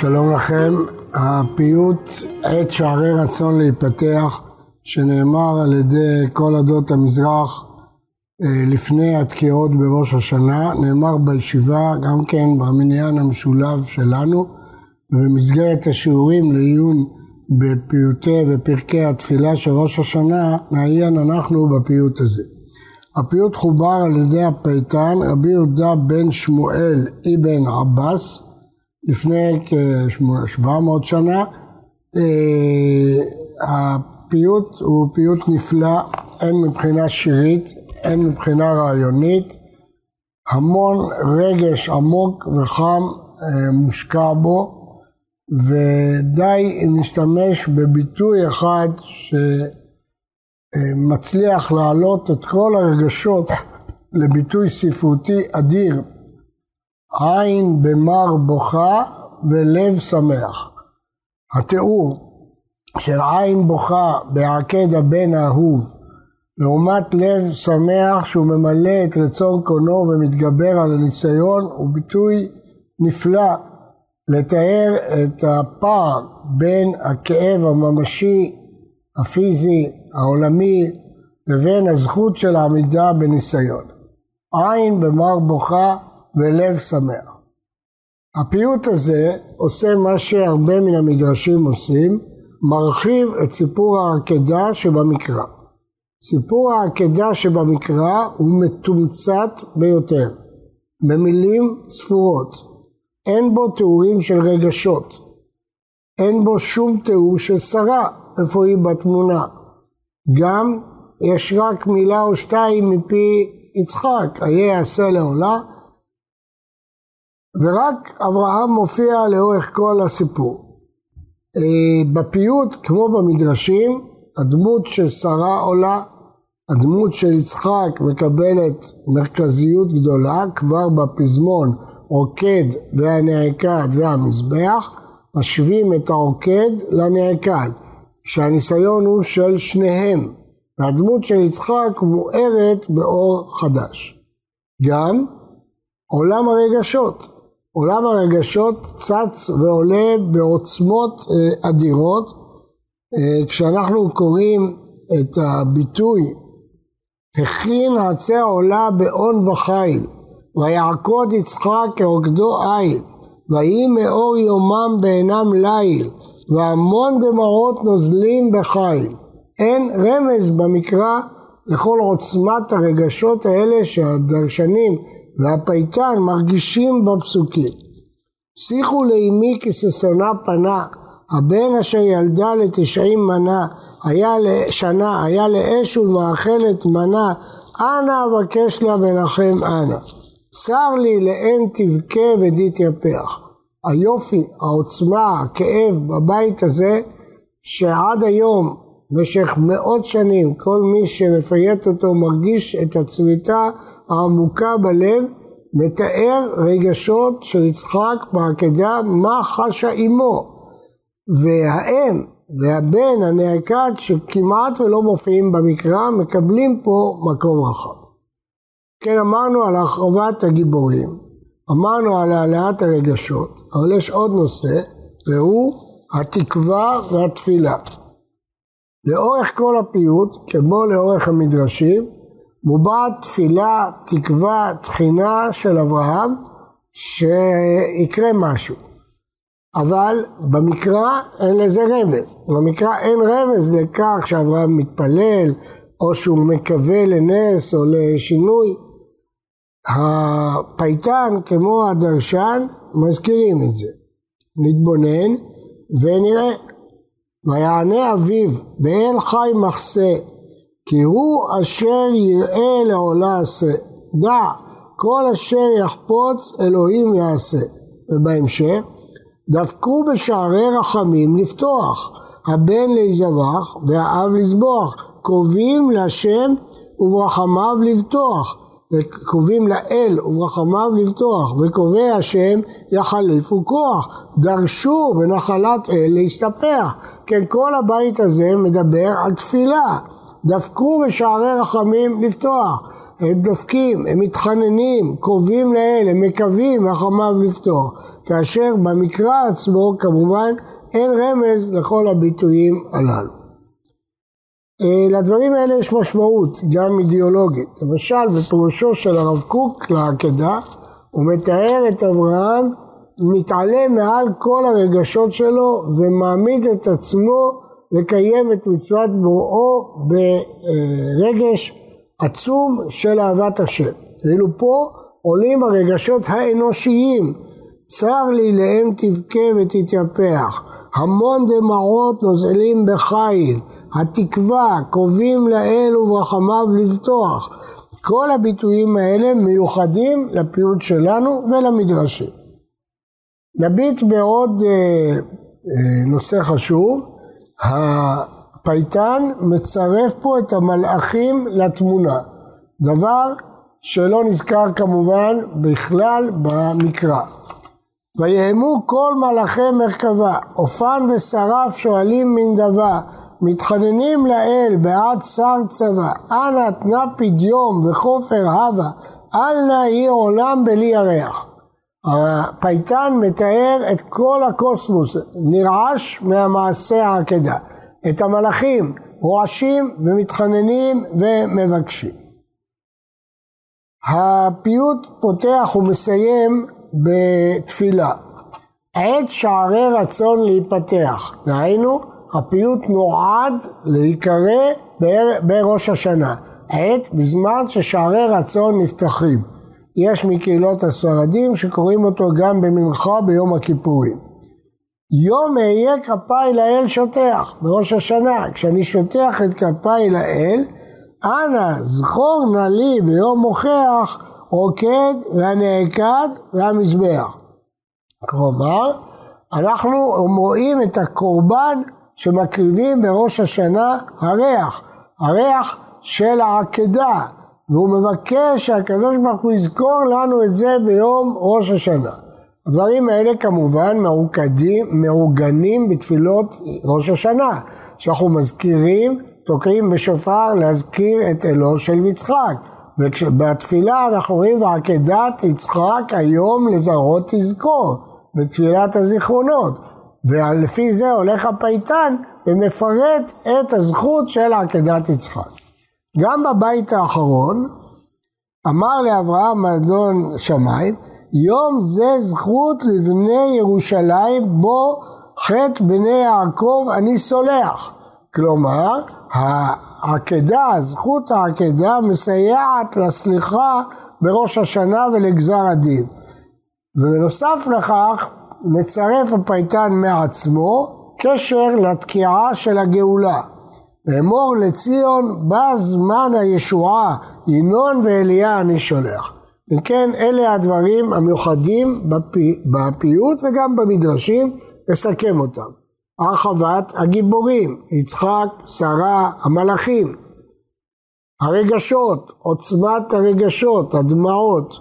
שלום לכם, הפיוט עת שערי רצון להיפתח, שנאמר על ידי כל עדות המזרח אה, לפני התקיעות בראש השנה, נאמר בישיבה גם כן במניין המשולב שלנו, ובמסגרת השיעורים לעיון בפיוטי ופרקי התפילה של ראש השנה, נעיין אנחנו בפיוט הזה. הפיוט חובר על ידי הפייטן רבי יהודה בן שמואל אבן עבאס לפני כ-700 שנה. אה, הפיוט הוא פיוט נפלא, הן מבחינה שירית, הן מבחינה רעיונית. המון רגש עמוק וחם אה, מושקע בו, ודי אם נשתמש בביטוי אחד שמצליח להעלות את כל הרגשות לביטוי ספרותי אדיר עין במר בוכה ולב שמח. התיאור של עין בוכה בעקד הבן האהוב לעומת לב שמח שהוא ממלא את רצון קונו ומתגבר על הניסיון הוא ביטוי נפלא לתאר את הפער בין הכאב הממשי, הפיזי, העולמי, לבין הזכות של העמידה בניסיון. עין במר בוכה ולב שמח. הפיוט הזה עושה מה שהרבה מן המדרשים עושים, מרחיב את סיפור העקדה שבמקרא. סיפור העקדה שבמקרא הוא מתומצת ביותר, במילים ספורות. אין בו תיאורים של רגשות, אין בו שום תיאור של שרה, איפה היא בתמונה. גם יש רק מילה או שתיים מפי יצחק, איה יעשה לעולה, ורק אברהם מופיע לאורך כל הסיפור. אה, בפיוט, כמו במדרשים, הדמות של שרה עולה, הדמות של יצחק מקבלת מרכזיות גדולה, כבר בפזמון עוקד והנעקד והמזבח, משווים את העוקד לנעקד, שהניסיון הוא של שניהם, והדמות של יצחק מוארת באור חדש. גם עולם הרגשות, עולם הרגשות צץ ועולה בעוצמות אה, אדירות. אה, כשאנחנו קוראים את הביטוי הכין עצי עולה באון וחיל, ויעקוד יצחק כעוקדו איל, ויהי מאור יומם בעינם ליל, והמון דמעות נוזלים בחיל. אין רמז במקרא לכל עוצמת הרגשות האלה שהדרשנים והפייטן מרגישים בפסוקים. שיחו לאמי כששונה פנה, הבן אשר ילדה לתשעים מנה, היה לשנה, היה לאש ולמאכלת מנה, אנא אבקש לה מנחם אנא. צר לי לאם תבכה ותתייפח. היופי, העוצמה, הכאב בבית הזה, שעד היום, במשך מאות שנים, כל מי שמפייט אותו מרגיש את הצביטה העמוקה בלב, מתאר רגשות של יצחק בעקדה מה חשה אמו. והאם והבן הנעקד שכמעט ולא מופיעים במקרא, מקבלים פה מקום רחב. כן, אמרנו על החרבת הגיבורים, אמרנו על העלאת הרגשות, אבל יש עוד נושא, והוא התקווה והתפילה. לאורך כל הפיוט, כמו לאורך המדרשים, מובעת תפילה, תקווה, תחינה של אברהם שיקרה משהו. אבל במקרא אין לזה רמז. במקרא אין רמז לכך שאברהם מתפלל, או שהוא מקווה לנס או לשינוי. הפייטן, כמו הדרשן, מזכירים את זה. נתבונן ונראה. ויענה אביו, באין חי מחסה, כי הוא אשר יראה לעולה עשה. דע, כל אשר יחפוץ אלוהים יעשה. ובהמשך, דפקו בשערי רחמים לפתוח, הבן להיזבח והאב לזבוח, קרובים להשם וברחמיו לבטוח, וקרובים לאל וברחמיו לבטוח, וקובע השם יחליפו כוח, דרשו בנחלת אל להסתפח. כן, כל הבית הזה מדבר על תפילה. דפקו בשערי רחמים לפתוח. הם דופקים, הם מתחננים, קרובים לאל, הם מקווים רחמיו לפתוח. כאשר במקרא עצמו כמובן אין רמז לכל הביטויים הללו. אה, לדברים האלה יש משמעות, גם אידיאולוגית. למשל, בפירושו של הרב קוק לעקדה, הוא מתאר את אברהם מתעלה מעל כל הרגשות שלו ומעמיד את עצמו לקיים את מצוות בוראו ברגש עצום של אהבת השם. ואילו פה עולים הרגשות האנושיים, צר לי לאם תבכה ותתייפח, המון דמעות נוזלים בחיל, התקווה, קרובים לאל וברחמיו לבטוח. כל הביטויים האלה מיוחדים לפיוט שלנו ולמדרשים. נביט בעוד אה, אה, נושא חשוב, הפייטן מצרף פה את המלאכים לתמונה, דבר שלא נזכר כמובן בכלל במקרא. ויהמו כל מלאכי מרכבה, אופן ושרף שואלים מן דבר, מתחננים לאל בעד שר צבא, אנא תנה פדיום וחופר הווה, אל נא יהיה עולם בלי ירח. הפייטן מתאר את כל הקוסמוס, נרעש מהמעשה העקדה. את המלאכים רועשים ומתחננים ומבקשים. הפיוט פותח ומסיים בתפילה. עת שערי רצון להיפתח, דהיינו הפיוט נועד להיקרא בראש השנה, עת בזמן ששערי רצון נפתחים. יש מקהילות הספרדים שקוראים אותו גם במנחה ביום הכיפורים. יום אהיה כפיי לאל שוטח, בראש השנה, כשאני שוטח את כפיי לאל, אנא זכור נא לי ביום מוכח עוקד והנעקד והמזבח. כלומר, אנחנו רואים את הקורבן שמקריבים בראש השנה הריח, הריח של העקדה, והוא מבקש שהקדוש ברוך הוא יזכור לנו את זה ביום ראש השנה. הדברים האלה כמובן מעוקדים, מעוגנים בתפילות ראש השנה, שאנחנו מזכירים, תוקעים בשופר להזכיר את אלו של יצחק. ובתפילה אנחנו רואים ועקדת יצחק היום לזרות תזכור, בתפילת הזיכרונות. ולפי זה הולך הפייטן ומפרט את הזכות של עקדת יצחק. גם בבית האחרון אמר לאברהם אדון שמיים, יום זה זכות לבני ירושלים, בו חטא בני יעקב אני סולח. כלומר, העקדה, זכות העקדה מסייעת לסליחה בראש השנה ולגזר הדין. ובנוסף לכך, מצרף הפייטן מעצמו קשר לתקיעה של הגאולה. ואמור לציון בא זמן הישועה, ינון ואליה אני שולח. אם כן, אלה הדברים המיוחדים בפי, בפיוט וגם במדרשים, נסכם אותם. הרחבת הגיבורים, יצחק, שרה, המלאכים, הרגשות, עוצמת הרגשות, הדמעות.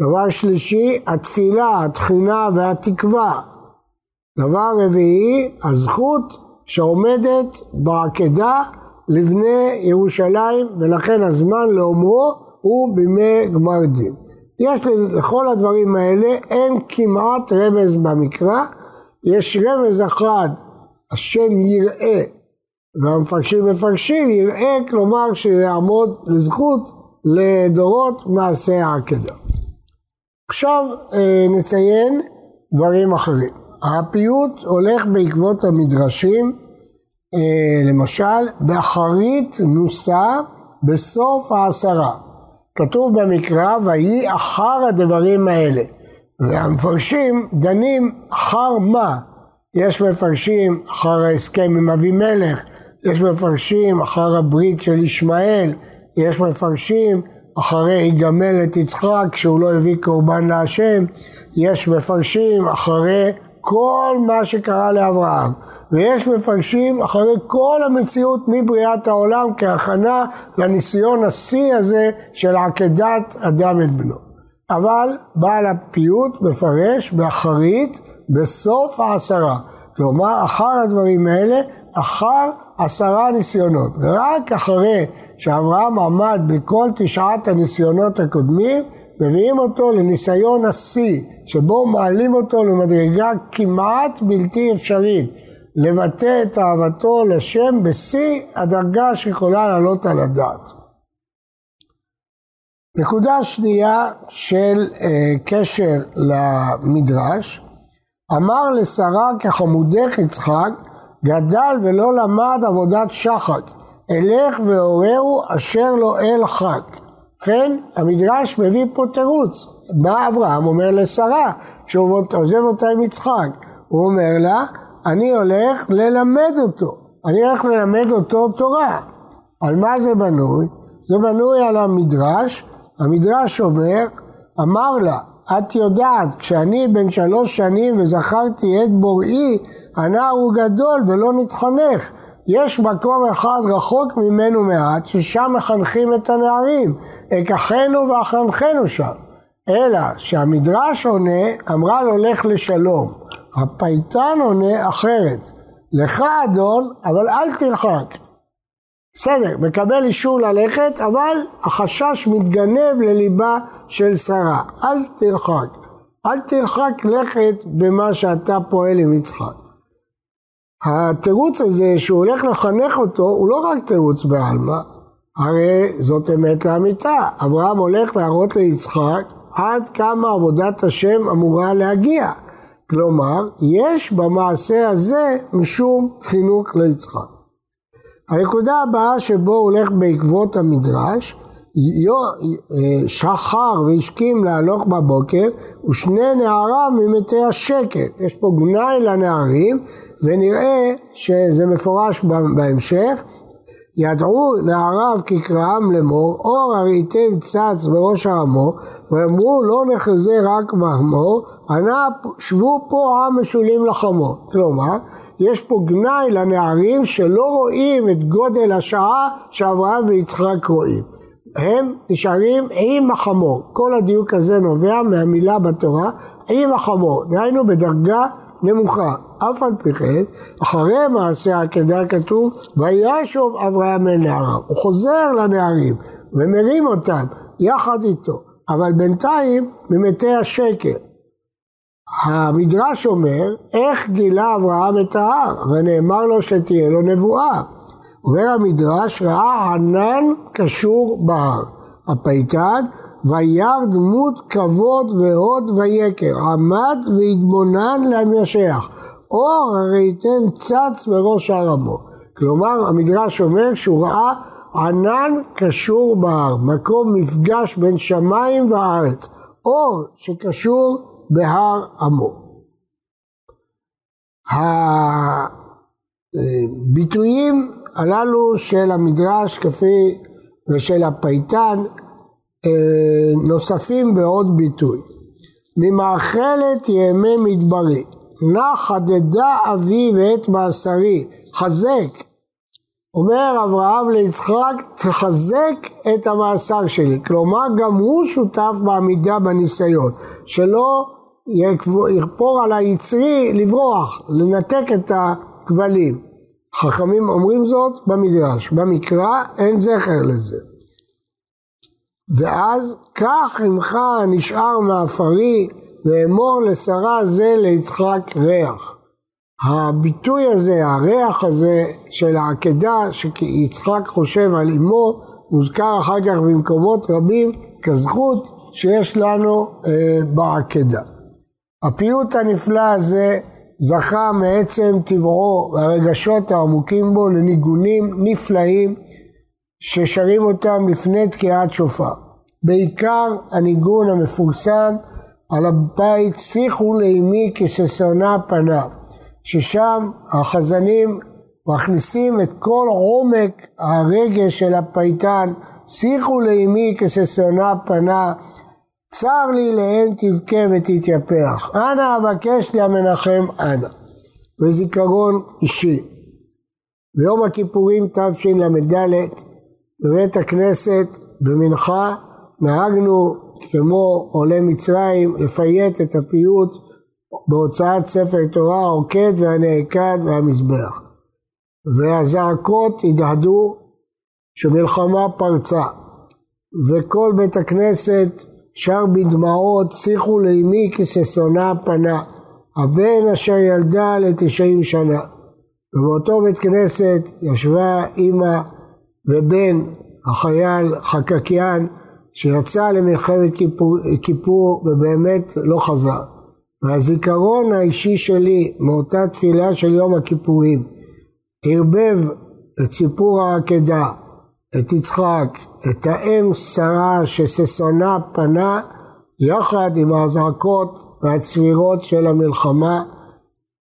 דבר שלישי, התפילה, התחינה והתקווה. דבר רביעי, הזכות שעומדת בעקדה לבני ירושלים, ולכן הזמן לאומרו הוא בימי גמר דין. יש לכל הדברים האלה, אין כמעט רמז במקרא, יש רמז אחד, השם יראה, והמפרשים מפרשים, יראה כלומר שיעמוד לזכות לדורות מעשה העקדה. עכשיו אה, נציין דברים אחרים. הפיוט הולך בעקבות המדרשים, אה, למשל, באחרית נוסה בסוף העשרה. כתוב במקרא, ויהי אחר הדברים האלה. והמפרשים דנים אחר מה? יש מפרשים אחר ההסכם עם אבימלך, יש מפרשים אחר הברית של ישמעאל, יש מפרשים אחרי יגמל את יצחק שהוא לא הביא קורבן להשם, יש מפרשים אחרי כל מה שקרה לאברהם, ויש מפרשים אחרי כל המציאות מבריאת העולם כהכנה לניסיון השיא הזה של עקדת אדם את בנו. אבל בעל הפיוט מפרש באחרית בסוף העשרה. כלומר, אחר הדברים האלה, אחר עשרה ניסיונות. ורק אחרי שאברהם עמד בכל תשעת הניסיונות הקודמים, מביאים אותו לניסיון השיא, שבו מעלים אותו למדרגה כמעט בלתי אפשרית, לבטא את אהבתו לשם בשיא הדרגה שיכולה לעלות על הדעת. נקודה שנייה של אה, קשר למדרש, אמר לשרה כחמודך יצחק, גדל ולא למד עבודת שחק, אלך והורהו אשר לא אל חק. כן, המדרש מביא פה תירוץ. בא אברהם, אומר לשרה, כשהוא עוזב אותה עם יצחק, הוא אומר לה, אני הולך ללמד אותו, אני הולך ללמד אותו תורה. על מה זה בנוי? זה בנוי על המדרש, המדרש אומר, אמר לה, את יודעת, כשאני בן שלוש שנים וזכרתי את בוראי, הנער הוא גדול ולא נתחנך. יש מקום אחד רחוק ממנו מעט, ששם מחנכים את הנערים. אקחנו ואחנכנו שם. אלא שהמדרש עונה, אמרה לו לך לשלום. הפייטן עונה אחרת. לך אדון, אבל אל תרחק. בסדר, מקבל אישור ללכת, אבל החשש מתגנב לליבה של שרה. אל תרחק. אל תרחק לכת במה שאתה פועל עם יצחק. התירוץ הזה שהוא הולך לחנך אותו הוא לא רק תירוץ בעלמא, הרי זאת אמת לאמיתה. אברהם הולך להראות ליצחק עד כמה עבודת השם אמורה להגיע. כלומר, יש במעשה הזה משום חינוך ליצחק. הנקודה הבאה שבו הולך בעקבות המדרש, שחר והשכים להלוך בבוקר ושני נעריו ממתי השקר. יש פה גנאי לנערים ונראה שזה מפורש בהמשך. ידעו נעריו כקראם לאמור, אור הראיתם צץ בראש העמו, ואמרו לא נחזה רק מחמור, ענה שבו פה עם משולים לחמור. כלומר, יש פה גנאי לנערים שלא רואים את גודל השעה שאברהם ויצחק רואים. הם נשארים עם החמור. כל הדיוק הזה נובע מהמילה בתורה עם החמור, דהיינו בדרגה נמוכה. אף על פי כן, אחרי מעשה העקדה כתוב, וישוב אברהם אל נעריו. הוא חוזר לנערים ומרים אותם יחד איתו, אבל בינתיים ממתי השקר. המדרש אומר, איך גילה אברהם את ההר? ונאמר לו שתהיה לו נבואה. אומר המדרש, ראה ענן קשור בהר. הפייטן, וירא דמות כבוד והוד ויקר, עמד והתבונן למשח. אור הראיתם צץ בראש הרמו. כלומר, המדרש אומר שהוא ראה ענן קשור בהר, מקום מפגש בין שמיים וארץ, אור שקשור בהר עמו. הביטויים הללו של המדרש כפי ושל הפייטן נוספים בעוד ביטוי. ממאכלת ימי מדברי, נא חדדה אבי ואת מאסרי, חזק. אומר אברהם ליצחק, תחזק את המאסר שלי. כלומר, גם הוא שותף בעמידה בניסיון, שלא יכפור על היצרי לברוח, לנתק את הכבלים. חכמים אומרים זאת במדרש, במקרא אין זכר לזה. ואז קח עמך נשאר מעפרי ואמור לשרה זה ליצחק ריח. הביטוי הזה, הריח הזה של העקדה שיצחק חושב על אמו, מוזכר אחר כך במקומות רבים כזכות שיש לנו אה, בעקדה. הפיוט הנפלא הזה זכה מעצם טבעו והרגשות העמוקים בו לניגונים נפלאים ששרים אותם לפני תקיעת שופר. בעיקר הניגון המפורסם על הבית שיחו לאמי כששונה פניו, ששם החזנים מכניסים את כל עומק הרגש של הפייטן, שיחו לאמי כששונה פנה, צר לי לאם תבכה ותתייפח, אנא אבקש לי המנחם אנא. וזיכרון אישי. ביום הכיפורים תשל"ד בבית הכנסת במנחה נהגנו כמו עולי מצרים לפייט את הפיוט בהוצאת ספר תורה עוקד והנעקד והמזבח. והזעקות הדהדו שמלחמה פרצה, וכל בית הכנסת שר בדמעות, שיחו לאמי כששונה פנה, הבן אשר ילדה לתשעים שנה. ובאותו בית כנסת ישבה אימא ובן החייל חקקיאן שיצא למלחמת כיפור, כיפור ובאמת לא חזר. והזיכרון האישי שלי מאותה תפילה של יום הכיפורים ערבב את סיפור העקדה, את יצחק, את האם שרה שששונה פנה יחד עם האזעקות והצבירות של המלחמה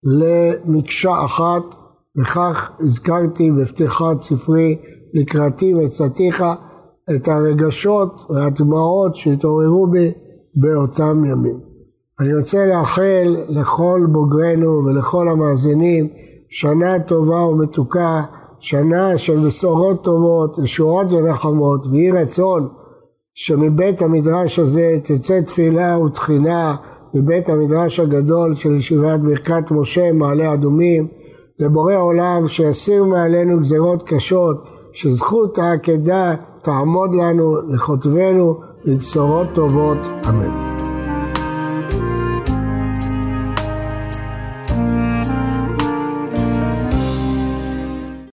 למקשה אחת וכך הזכרתי בפתיחת ספרי לקראתי מצאתיך את הרגשות והדמעות שהתעוררו בי באותם ימים. אני רוצה לאחל לכל בוגרינו ולכל המאזינים שנה טובה ומתוקה, שנה של בשורות טובות, ישועות ונחמות, ויהי רצון שמבית המדרש הזה תצא תפילה ותחינה מבית המדרש הגדול של ישיבת ברכת משה מעלה אדומים לבורא עולם שיסיר מעלינו גזרות קשות שזכות העקדה תעמוד לנו לכותבנו לבשורות טובות, אמן.